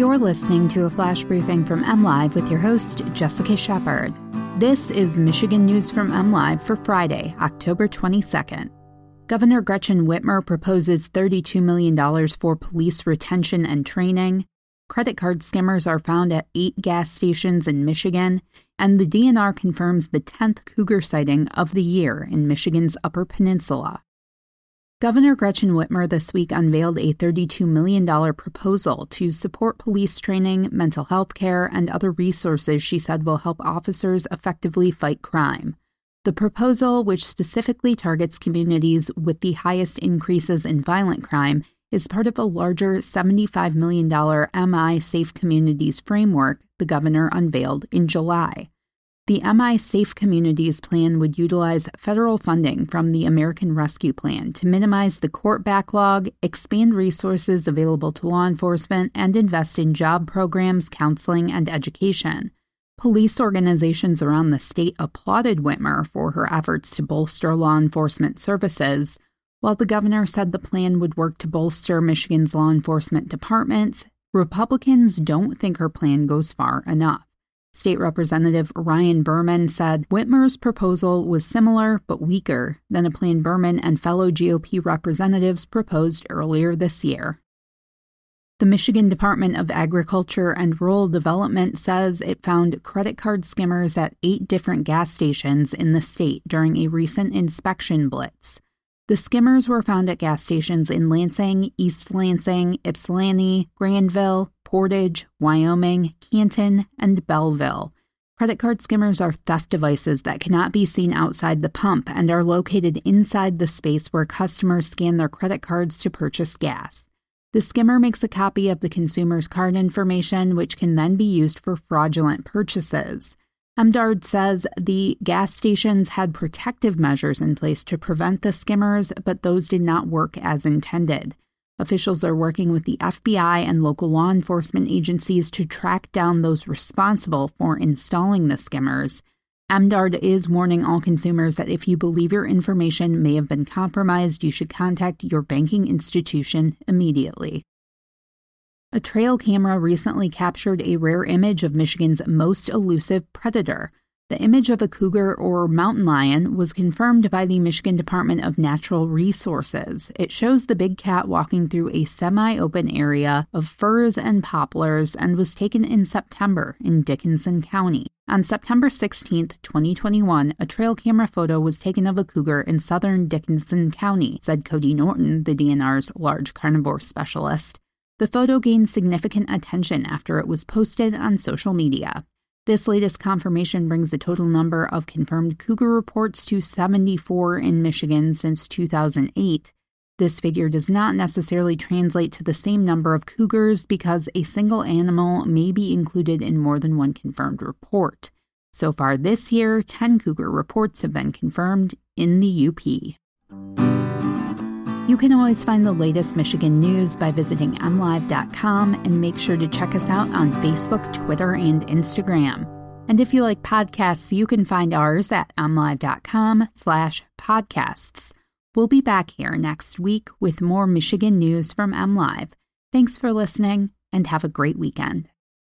You're listening to a flash briefing from MLive with your host, Jessica Shepard. This is Michigan News from MLive for Friday, October 22nd. Governor Gretchen Whitmer proposes $32 million for police retention and training. Credit card skimmers are found at eight gas stations in Michigan, and the DNR confirms the 10th cougar sighting of the year in Michigan's Upper Peninsula. Governor Gretchen Whitmer this week unveiled a $32 million proposal to support police training, mental health care, and other resources she said will help officers effectively fight crime. The proposal, which specifically targets communities with the highest increases in violent crime, is part of a larger $75 million MI Safe Communities framework the governor unveiled in July. The MI Safe Communities plan would utilize federal funding from the American Rescue Plan to minimize the court backlog, expand resources available to law enforcement, and invest in job programs, counseling, and education. Police organizations around the state applauded Whitmer for her efforts to bolster law enforcement services, while the governor said the plan would work to bolster Michigan's law enforcement departments. Republicans don't think her plan goes far enough. State Representative Ryan Berman said Whitmer's proposal was similar but weaker than a plan Berman and fellow GOP representatives proposed earlier this year. The Michigan Department of Agriculture and Rural Development says it found credit card skimmers at eight different gas stations in the state during a recent inspection blitz. The skimmers were found at gas stations in Lansing, East Lansing, Ypsilanti, Grandville, Portage, Wyoming, Canton, and Belleville. Credit card skimmers are theft devices that cannot be seen outside the pump and are located inside the space where customers scan their credit cards to purchase gas. The skimmer makes a copy of the consumer's card information, which can then be used for fraudulent purchases. MDARD says the gas stations had protective measures in place to prevent the skimmers, but those did not work as intended. Officials are working with the FBI and local law enforcement agencies to track down those responsible for installing the skimmers. MDARD is warning all consumers that if you believe your information may have been compromised, you should contact your banking institution immediately. A trail camera recently captured a rare image of Michigan's most elusive predator. The image of a cougar or mountain lion was confirmed by the Michigan Department of Natural Resources. It shows the big cat walking through a semi open area of firs and poplars and was taken in September in Dickinson County. On September 16, 2021, a trail camera photo was taken of a cougar in southern Dickinson County, said Cody Norton, the DNR's large carnivore specialist. The photo gained significant attention after it was posted on social media. This latest confirmation brings the total number of confirmed cougar reports to 74 in Michigan since 2008. This figure does not necessarily translate to the same number of cougars because a single animal may be included in more than one confirmed report. So far this year, 10 cougar reports have been confirmed in the UP. You can always find the latest Michigan news by visiting mlive.com and make sure to check us out on Facebook, Twitter, and Instagram. And if you like podcasts, you can find ours at mlive.com slash podcasts. We'll be back here next week with more Michigan news from MLive. Thanks for listening and have a great weekend.